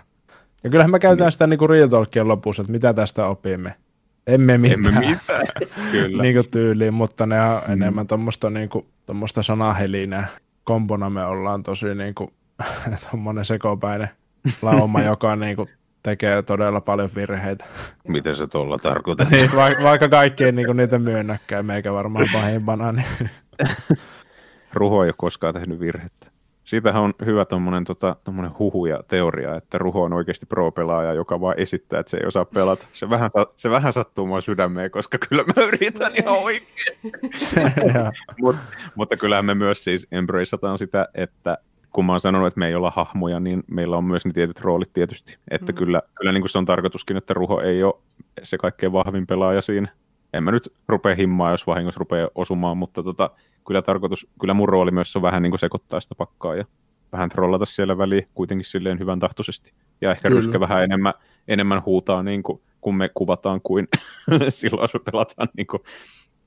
Ja kyllähän me käytetään niin. sitä niin kuin Real Talkien lopussa, että mitä tästä opimme. Emme mitään, Emme mitään. [LAUGHS] Kyllä. niin kuin tyyliin, mutta ne on mm. enemmän tuommoista niin kuin, sanahelinää. Kompona me ollaan tosi niin kuin, [LAUGHS] tommonen sekopäinen lauma, joka niin kuin tekee todella paljon virheitä. Miten se tuolla tarkoittaa? niin, vaikka, vaikka kaikki ei niinku niitä myönnäkään, meikä varmaan pahimpana. Niin. Ruho ei ole koskaan tehnyt virhettä. Siitähän on hyvä tuommoinen tota, huhu ja teoria, että Ruho on oikeasti pro-pelaaja, joka vaan esittää, että se ei osaa pelata. Se vähän, se vähän sattuu mua sydämeen, koska kyllä mä yritän ihan oikein. [LAUGHS] Mut, mutta kyllähän me myös siis embraceataan sitä, että kun mä oon sanonut, että me ei olla hahmoja, niin meillä on myös ne tietyt roolit tietysti. Että mm. kyllä, kyllä niin kuin se on tarkoituskin, että Ruho ei ole se kaikkein vahvin pelaaja siinä. En mä nyt rupea himmaa, jos vahingossa rupeaa osumaan, mutta tota, kyllä tarkoitus, kyllä mun rooli myös on vähän niin kuin sekoittaa sitä pakkaa ja vähän trollata siellä väliin kuitenkin silleen hyvän tahtoisesti. Ja ehkä kyllä. ryskä vähän enemmän, enemmän huutaa niin kuin, kun me kuvataan kuin [LAUGHS] silloin, jos me pelataan niin kuin,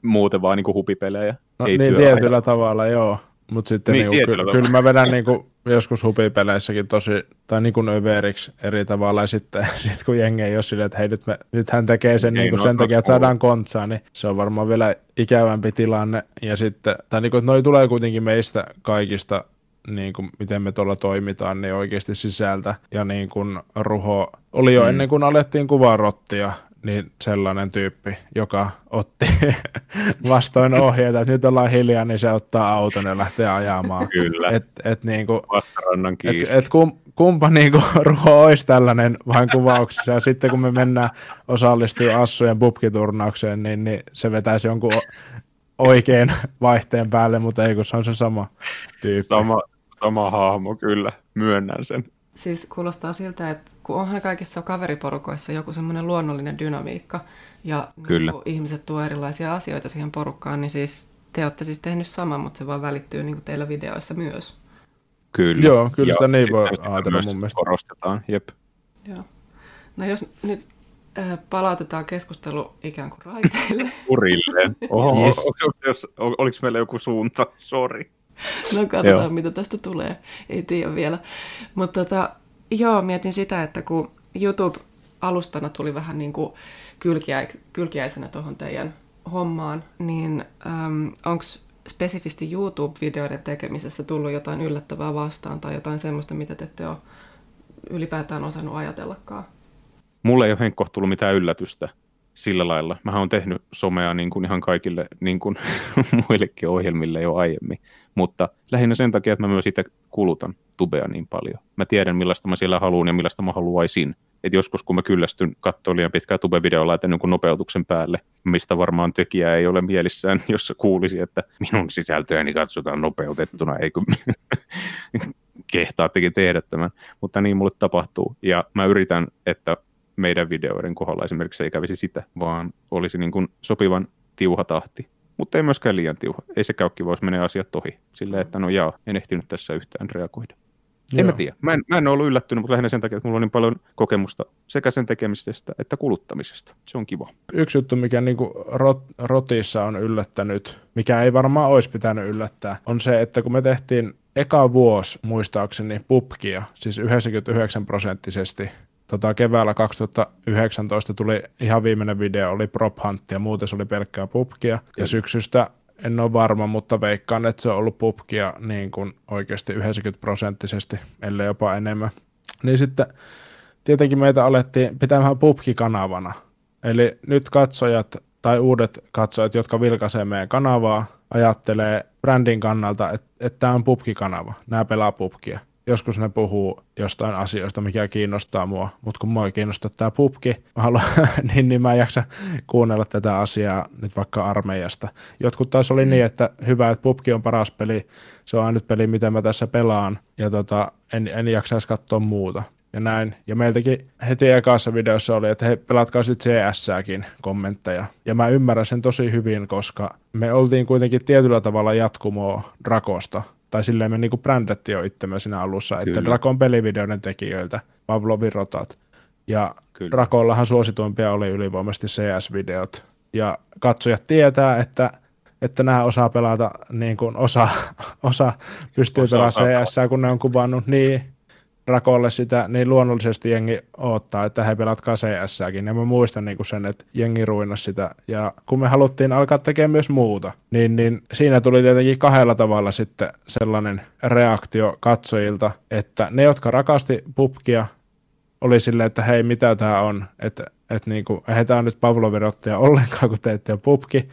muuten vaan niin kuin hupipelejä. No, ei niin tietyllä tavalla, joo. Mutta sitten niin, niinku, kyllä, kyllä mä vedän niinku, joskus hupipeleissäkin tosi, tai niinku överiksi eri tavalla, ja sitten [LAUGHS] sit kun jengi ei ole silleen, että hei nyt, me, nyt hän tekee sen niin, niinku no, sen takia, että saadaan kontsaa, niin se on varmaan vielä ikävämpi tilanne, ja sitten, tai niinku, noi tulee kuitenkin meistä kaikista niin kuin, miten me tuolla toimitaan, niin oikeasti sisältä. Ja niin kuin Ruho oli jo mm. ennen kuin alettiin kuvaa rottia, niin sellainen tyyppi, joka otti [LAUGHS] vastoin ohjeita, että nyt ollaan hiljaa, niin se ottaa auton ja lähtee ajamaan. Kyllä. Et, et niinku, Vastarannan et, et kum, kumpa niinku [LAUGHS] ruho olisi tällainen vain kuvauksessa, ja sitten kun me mennään osallistumaan Assujen pubkiturnaukseen, niin, niin se vetäisi jonkun oikein vaihteen päälle, mutta ei kun se on se sama tyyppi. Sama, sama hahmo, kyllä, myönnän sen. Siis kuulostaa siltä, että kun onhan kaikissa kaveriporukoissa joku semmoinen luonnollinen dynamiikka, ja Kyllä. Niin ihmiset tuo erilaisia asioita siihen porukkaan, niin siis te olette siis tehnyt saman, mutta se vaan välittyy niin kuin teillä videoissa myös. Kyllä. Joo, kyllä sitä niin voi ajatella mun mielestä. Korostetaan, jep. Joo. No jos nyt äh, palautetaan keskustelu ikään kuin raiteille. [LAUGHS] Urille. Oho, yes. [LAUGHS] oliko meillä joku suunta? Sori. No katsotaan, Joo. mitä tästä tulee. Ei tiedä vielä. Mutta tota, Joo, mietin sitä, että kun YouTube-alustana tuli vähän niin kuin kylkiä, kylkiäisenä tuohon teidän hommaan, niin onko spesifisti YouTube-videoiden tekemisessä tullut jotain yllättävää vastaan tai jotain semmoista, mitä te ette ole ylipäätään osannut ajatellakaan? Mulle ei ole Henkko tullut mitään yllätystä sillä lailla. Mä oon tehnyt somea niin kuin ihan kaikille niin kuin [LAUGHS] muillekin ohjelmille jo aiemmin, mutta lähinnä sen takia, että mä myös itse kulutan tubea niin paljon. Mä tiedän, millaista mä siellä haluan ja millaista mä haluaisin. Et joskus, kun mä kyllästyn katsoa liian pitkää tube-videoa, laitan jonkun nopeutuksen päälle, mistä varmaan tekijä ei ole mielissään, [LAUGHS] jos se kuulisi, että minun sisältöäni katsotaan nopeutettuna, eikö [LAUGHS] kehtaattekin tehdä tämän. Mutta niin mulle tapahtuu. Ja mä yritän, että meidän videoiden kohdalla esimerkiksi ei kävisi sitä, vaan olisi niin kuin sopivan tiuha tahti. Mutta ei myöskään liian tiuha. Ei se käy jos menee asiat ohi. Sillä että no jaa, en ehtinyt tässä yhtään reagoida. Joo. En mä tiedä. Mä en, mä en ole ollut yllättynyt, mutta lähinnä sen takia, että mulla on niin paljon kokemusta sekä sen tekemisestä että kuluttamisesta. Se on kiva. Yksi juttu, mikä niin kuin rot, rotissa on yllättänyt, mikä ei varmaan olisi pitänyt yllättää, on se, että kun me tehtiin eka vuosi muistaakseni pupkia, siis 99 prosenttisesti tota, keväällä 2019 tuli ihan viimeinen video, oli Prop Hunt ja muuten se oli pelkkää pubkia. Ja syksystä en ole varma, mutta veikkaan, että se on ollut pubkia niin kuin oikeasti 90 prosenttisesti, ellei jopa enemmän. Niin sitten tietenkin meitä alettiin pitämään pubki-kanavana. Eli nyt katsojat tai uudet katsojat, jotka vilkaisee meidän kanavaa, ajattelee brändin kannalta, että, että tämä on pubki-kanava, nämä pelaa pubkia joskus ne puhuu jostain asioista, mikä kiinnostaa mua, mutta kun mua kiinnostaa tämä pubki, mä haluan, [LAUGHS] niin, niin mä en jaksa kuunnella tätä asiaa nyt vaikka armeijasta. Jotkut taas oli mm. niin, että hyvä, että pubki on paras peli, se on ainut peli, mitä mä tässä pelaan, ja tota, en, en jaksaisi katsoa muuta. Ja näin. Ja meiltäkin heti ekassa videossa oli, että he pelatkaa sitten CS-ääkin kommentteja. Ja mä ymmärrän sen tosi hyvin, koska me oltiin kuitenkin tietyllä tavalla jatkumoa Drakosta tai silleen me niinku brändättiin jo itsemme siinä alussa, Kyllä. että Drakon pelivideoiden tekijöiltä, Pavlovin rotat. Ja Kyllä. Drakollahan suosituimpia oli ylivoimaisesti CS-videot. Ja katsojat tietää, että, että nämä osaa pelata niin kuin osa, [LAUGHS] osa pystyy pelaamaan CS, kun ne on kuvannut niin Rakolle sitä, niin luonnollisesti jengi odottaa, että he pelatkaa CS-kin. Ja mä muistan niin sen, että jengi ruinas sitä. Ja kun me haluttiin alkaa tekemään myös muuta, niin, niin siinä tuli tietenkin kahdella tavalla sitten sellainen reaktio katsojilta, että ne, jotka rakasti pupkia, oli silleen, että hei, mitä tämä on, että et niinku, eihän tämä nyt Pavlovirottia ollenkaan, kun teette jo pubki,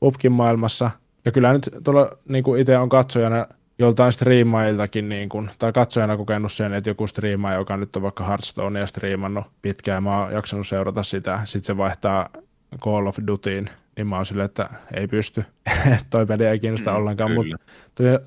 pubkin maailmassa. Ja kyllä nyt tuolla niinku itse on katsojana joltain striimailtakin, niin kuin, tai katsojana kokenut sen, että joku striimaa, joka nyt on vaikka Hearthstonea striimannut pitkään, mä oon jaksanut seurata sitä, sitten se vaihtaa Call of Dutyin, niin mä oon silleen, että ei pysty, [LAUGHS] toi peli ei kiinnosta mm, ollenkaan, mutta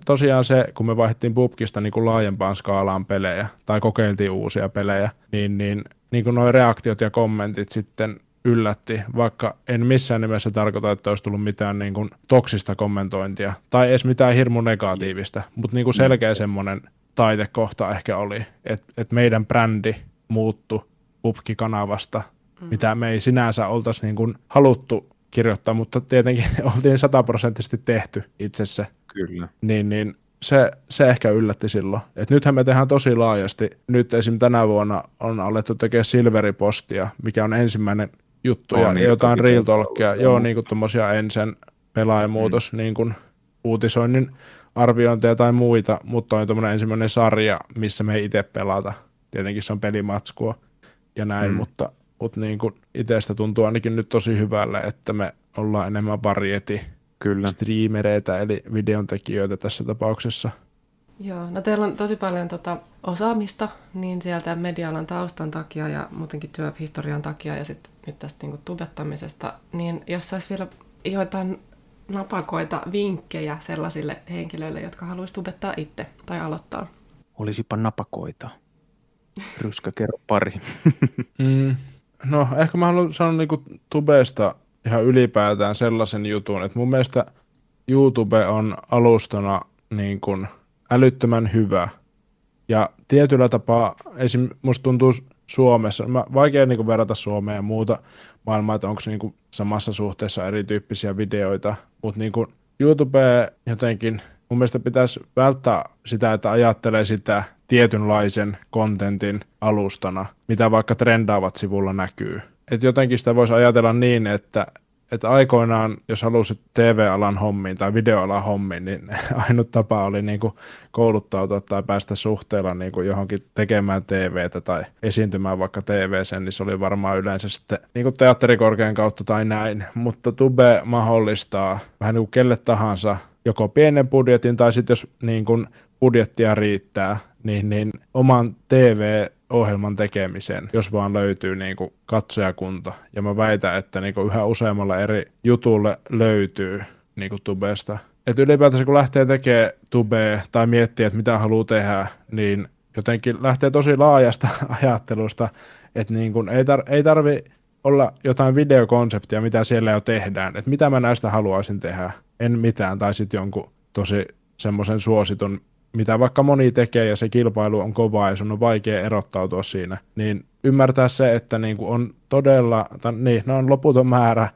tosiaan se, kun me vaihdettiin pubkista niin kuin laajempaan skaalaan pelejä, tai kokeiltiin uusia pelejä, niin, niin, niin kuin nuo reaktiot ja kommentit sitten yllätti, vaikka en missään nimessä tarkoita, että olisi tullut mitään niin kuin toksista kommentointia tai edes mitään hirmu negatiivista, mutta niin kuin selkeä semmoinen taitekohta ehkä oli, että, että meidän brändi muuttui PUBG-kanavasta, mm. mitä me ei sinänsä oltaisi niin kuin haluttu kirjoittaa, mutta tietenkin [LAUGHS] oltiin sataprosenttisesti tehty itse se. Kyllä. Niin, niin se, se ehkä yllätti silloin. Et nythän me tehdään tosi laajasti. Nyt esim. tänä vuonna on alettu tekemään Silveripostia, mikä on ensimmäinen juttu oh, ja niin, jotain real talkia, joo, niin kuin tuommoisia ensin pelaajamuutos, mm. niin kuin uutisoinnin arviointeja tai muita, mutta on tuommoinen ensimmäinen sarja, missä me ei itse pelata. Tietenkin se on pelimatskua ja näin, mm. mutta, mutta niin kuin itsestä tuntuu ainakin nyt tosi hyvälle, että me ollaan enemmän varieti Kyllä. streamereitä, eli videontekijöitä tässä tapauksessa – Joo, no teillä on tosi paljon tota osaamista niin sieltä medialan taustan takia ja muutenkin työhistorian takia ja sitten nyt tästä niinku tubettamisesta, niin jos saisi vielä joitain napakoita, vinkkejä sellaisille henkilöille, jotka haluaisi tubettaa itse tai aloittaa. Olisipa napakoita. Ryskä, kerro pari. [LAUGHS] mm, no, ehkä mä haluan sanoa niinku tubeesta ihan ylipäätään sellaisen jutun, että mun mielestä YouTube on alustana niin kuin – älyttömän hyvä. Ja tietyllä tapaa, esim. musta tuntuu Suomessa, mä, vaikea niin kuin verrata Suomea ja muuta maailmaa, että onko niin kuin samassa suhteessa erityyppisiä videoita, mutta niin YouTube jotenkin, mun mielestä pitäisi välttää sitä, että ajattelee sitä tietynlaisen kontentin alustana, mitä vaikka trendaavat sivulla näkyy. Et jotenkin sitä voisi ajatella niin, että että aikoinaan, jos halusit TV-alan hommiin tai videoalan hommiin, niin [LAUGHS] ainut tapa oli niin kuin kouluttautua tai päästä suhteella niin kuin johonkin tekemään TVtä tai esiintymään vaikka TV:ssä, niin se oli varmaan yleensä sitten niin kuin teatterikorkean kautta tai näin. Mutta Tube mahdollistaa vähän niin kuin kelle tahansa joko pienen budjetin tai sitten jos niin kuin budjettia riittää, niin, niin oman TV ohjelman tekemiseen, jos vaan löytyy niin kuin katsojakunta. Ja mä väitän, että niin kuin yhä useammalla eri jutulle löytyy niin kuin tubesta. Että ylipäätänsä kun lähtee tekemään tubea tai miettii, että mitä haluaa tehdä, niin jotenkin lähtee tosi laajasta [LAUGHS] ajattelusta, että niin kuin ei, tar- ei tarvi olla jotain videokonseptia, mitä siellä jo tehdään, että mitä mä näistä haluaisin tehdä, en mitään, tai sitten jonkun tosi semmoisen suositun mitä vaikka moni tekee ja se kilpailu on kovaa ja sun on vaikea erottautua siinä, niin ymmärtää se, että niin kuin on todella, tai niin, ne on loputon määrä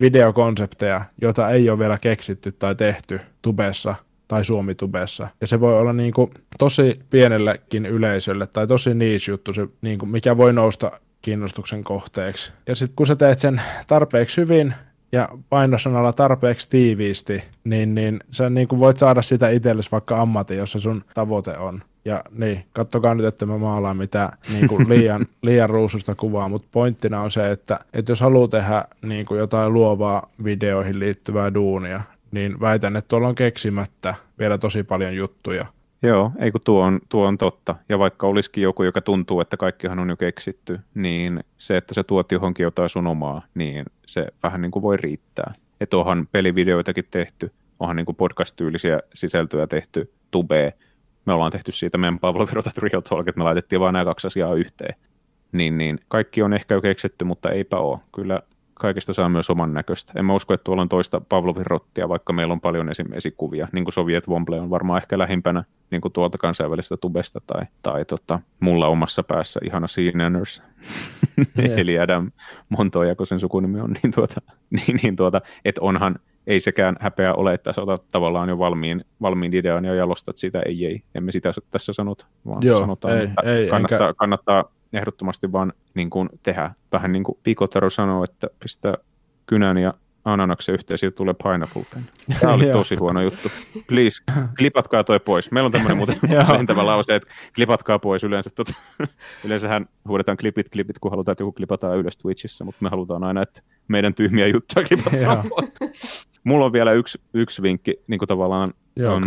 videokonsepteja, joita ei ole vielä keksitty tai tehty tubessa tai suomitubessa. Ja se voi olla niin kuin tosi pienellekin yleisölle tai tosi niche juttu, se, niin kuin mikä voi nousta kiinnostuksen kohteeksi. Ja sitten kun sä teet sen tarpeeksi hyvin, ja painosanalla tarpeeksi tiiviisti, niin, niin sä niin kuin voit saada sitä itsellesi vaikka ammatin, jossa sun tavoite on. Ja niin, kattokaa nyt, että mä maalaan mitään niin kuin [LAUGHS] liian, liian ruususta kuvaa, mutta pointtina on se, että, että jos haluaa tehdä niin kuin jotain luovaa videoihin liittyvää duunia, niin väitän, että tuolla on keksimättä vielä tosi paljon juttuja – Joo, ei kun tuo on, tuo on totta. Ja vaikka olisikin joku, joka tuntuu, että kaikkihan on jo keksitty, niin se, että sä tuot johonkin jotain sun omaa, niin se vähän niin kuin voi riittää. Että onhan pelivideoitakin tehty, onhan niin kuin podcast-tyylisiä sisältöjä tehty, tubee. Me ollaan tehty siitä meidän Pavlo Virotat Real Talk, että me laitettiin vain nämä kaksi asiaa yhteen. Niin, niin kaikki on ehkä jo keksitty, mutta eipä ole. Kyllä kaikista saa myös oman näköistä. En mä usko, että tuolla on toista Pavlovin rottia, vaikka meillä on paljon esim. esikuvia, niin kuin Soviet Womble on varmaan ehkä lähimpänä niin kuin tuolta kansainvälisestä tubesta tai, tai tota, mulla omassa päässä ihana Seananners, yeah. [LAUGHS] eli Adam Montoya, kun sen sukunimi on, niin, tuota, [LAUGHS] niin, niin tuota, että onhan, ei sekään häpeä ole, että sä otat tavallaan jo valmiin, valmiin idean ja jalostat sitä, ei ei, emme sitä tässä sanota, vaan Joo, sanotaan, ei, että ei, kannattaa, enkä... kannattaa ehdottomasti vaan niin kuin tehdä. Vähän niin kuin Pikotero sanoo, että pistää kynän ja ananaksen yhteen, siitä tulee pineapple pen. Tämä oli [LAUGHS] tosi huono juttu. Please, klipatkaa toi pois. Meillä on tämmöinen muuten [LAUGHS] lentävä lause, että klipatkaa pois yleensä. Tota, [LAUGHS] yleensähän huudetaan klipit, klipit, kun halutaan, että joku klipataan ylös Twitchissä, mutta me halutaan aina, että meidän tyhmiä juttuja klipataan pois. Mulla on vielä yksi, yksi vinkki, niin kuin tavallaan, Joo, on,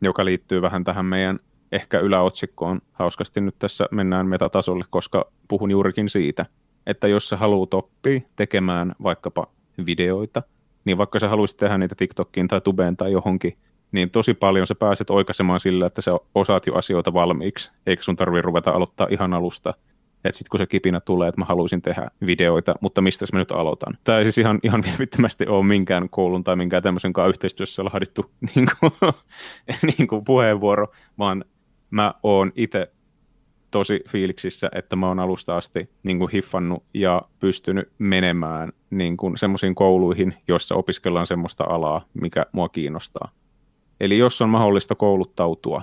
joka liittyy vähän tähän meidän ehkä yläotsikkoon. Hauskasti nyt tässä mennään metatasolle, koska puhun juurikin siitä, että jos sä haluat oppia tekemään vaikkapa videoita, niin vaikka sä haluaisit tehdä niitä TikTokiin tai Tubeen tai johonkin, niin tosi paljon sä pääset oikaisemaan sillä, että sä osaat jo asioita valmiiksi, eikä sun tarvitse ruveta aloittaa ihan alusta. Että sitten kun se kipinä tulee, että mä haluaisin tehdä videoita, mutta mistä mä nyt aloitan? Tämä ei siis ihan, ihan vilpittömästi ole minkään koulun tai minkään tämmöisen kanssa yhteistyössä laadittu niin kuin, niin kuin puheenvuoro, vaan mä oon itse tosi fiiliksissä, että mä oon alusta asti niin kuin hiffannut ja pystynyt menemään niin kuin semmoisiin kouluihin, joissa opiskellaan semmoista alaa, mikä mua kiinnostaa. Eli jos on mahdollista kouluttautua,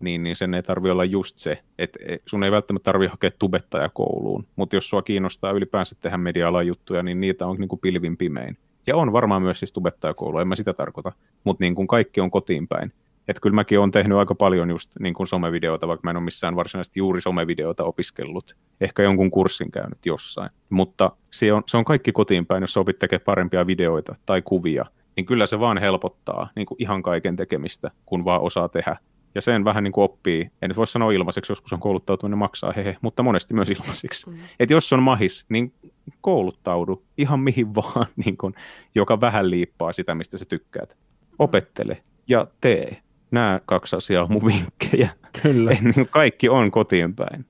niin, niin sen ei tarvi olla just se, että sun ei välttämättä tarvi hakea tubettajakouluun, mutta jos sua kiinnostaa ylipäänsä tehdä media-alan juttuja, niin niitä on niin kuin pilvin pimein. Ja on varmaan myös siis tubettajakoulu, en mä sitä tarkoita, mutta niin kuin kaikki on kotiin päin. Että kyllä mäkin olen tehnyt aika paljon just niin kuin somevideoita, vaikka mä en ole missään varsinaisesti juuri somevideoita opiskellut. Ehkä jonkun kurssin käynyt jossain. Mutta se on, se on kaikki kotiin päin, jos sä opit tekemään parempia videoita tai kuvia, niin kyllä se vaan helpottaa niin kuin ihan kaiken tekemistä, kun vaan osaa tehdä. Ja sen vähän niin kuin oppii, en nyt voi sanoa ilmaiseksi, joskus on kouluttautuminen maksaa, hehe, mutta monesti myös ilmaiseksi. Mm. Että jos on mahis, niin kouluttaudu ihan mihin vaan, [LAUGHS] niin kuin, joka vähän liippaa sitä, mistä sä tykkäät. Opettele ja tee nämä kaksi asiaa on mun vinkkejä. Kyllä. [LAUGHS] niin kaikki on kotiin päin.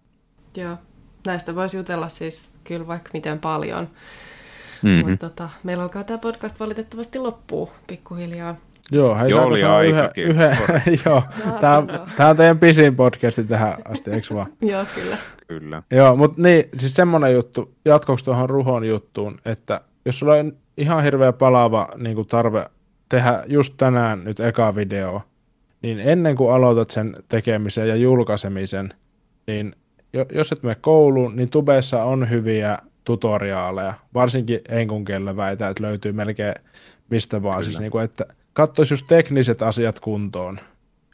Joo, näistä voisi jutella siis kyllä vaikka miten paljon. Mm-hmm. Mutta tota, meillä alkaa tämä podcast valitettavasti loppuu pikkuhiljaa. Joo, hei, Joo, oli yhden, yhden, [LAUGHS] joo. Tämä, tämä on teidän pisin podcasti tähän asti, eikö vaan? [LAUGHS] joo, kyllä. Kyllä. Joo, mutta niin, siis semmoinen juttu, jatkoksi tuohon Ruhon juttuun, että jos sulla on ihan hirveä palaava niin kuin tarve tehdä just tänään nyt eka video, niin ennen kuin aloitat sen tekemisen ja julkaisemisen, niin jos et mene kouluun, niin tubeessa on hyviä tutoriaaleja, varsinkin enkun kielellä väitä, että löytyy melkein mistä vaan. Siis niin kuin, että katsoisi just tekniset asiat kuntoon.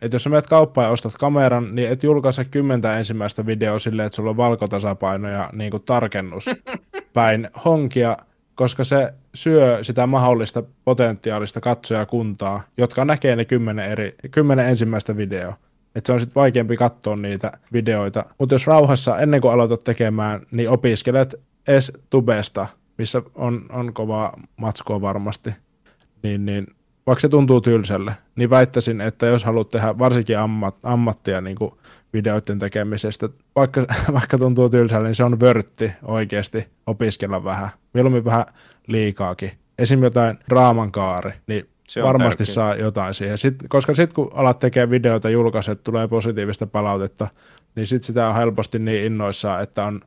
Että jos sä menet kauppaan ja ostat kameran, niin et julkaise kymmentä ensimmäistä videoa silleen, että sulla on valkotasapaino ja niin kuin tarkennus [LAUGHS] päin honkia, koska se syö sitä mahdollista potentiaalista katsojakuntaa, jotka näkee ne kymmenen, eri, kymmenen ensimmäistä videoa. Että se on sitten vaikeampi katsoa niitä videoita. Mutta jos rauhassa ennen kuin aloitat tekemään, niin opiskelet es tubesta, missä on, on kovaa matskua varmasti, niin, niin vaikka se tuntuu tylsälle, niin väittäisin, että jos haluat tehdä varsinkin ammat, ammattia niin kuin videoiden tekemisestä, vaikka, [LAUGHS] vaikka tuntuu tylsälle, niin se on vörtti oikeasti opiskella vähän. Mieluummin vähän liikaakin. Esim. jotain draaman kaari, niin se varmasti tärkeä. saa jotain siihen. Sit, koska sitten kun alat tekemään videoita, julkaiset, tulee positiivista palautetta, niin sitten sitä on helposti niin innoissaan, että on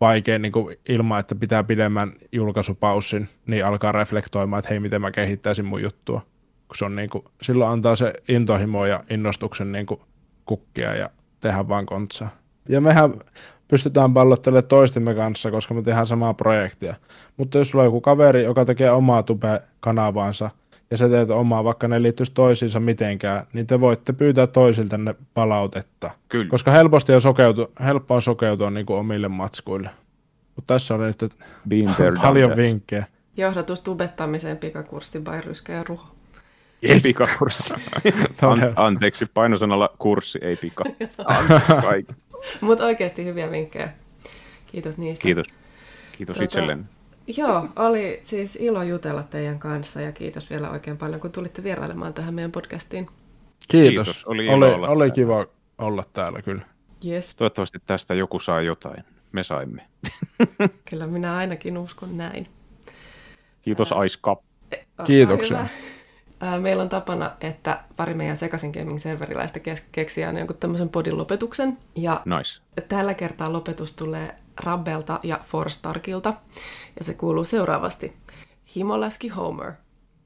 vaikea niin kuin ilman, että pitää pidemmän julkaisupaussin, niin alkaa reflektoimaan, että hei, miten mä kehittäisin mun juttua. Kun se on niin kuin, silloin antaa se intohimo ja innostuksen niin kuin kukkia ja tehdä vaan kontsaa. Ja mehän pystytään pallottelemaan toistemme kanssa, koska me tehdään samaa projektia. Mutta jos sulla on joku kaveri, joka tekee omaa tube-kanavaansa, ja sä teet omaa, vaikka ne liittyisi toisiinsa mitenkään, niin te voitte pyytää toisilta ne palautetta. Kyllä. Koska helposti on sokeutu, helppo on sokeutua niin kuin omille matskuille. Mutta tässä on nyt [LAUGHS] paljon vinkkejä. Johdatus tubettamiseen pikakurssi by Ryskä ja Ruho. Yes. Pikakurssi. [LAUGHS] An- anteeksi, painosanalla kurssi, ei pika. [LAUGHS] Mutta oikeasti hyviä vinkkejä. Kiitos niistä. Kiitos. Kiitos tota, itselleen. Joo, oli siis ilo jutella teidän kanssa ja kiitos vielä oikein paljon, kun tulitte vierailemaan tähän meidän podcastiin. Kiitos. kiitos. Oli, oli, olla oli kiva olla täällä kyllä. Yes. Toivottavasti tästä joku saa jotain. Me saimme. [LAUGHS] kyllä minä ainakin uskon näin. Kiitos Ice Cup. Kiitoksia. Meillä on tapana, että pari meidän sekaisin gaming-serveriläistä keksiä jonkun tämmöisen podin lopetuksen. Ja nice. tällä kertaa lopetus tulee Rabbelta ja Forstarkilta. Ja se kuuluu seuraavasti. Himoläski Homer.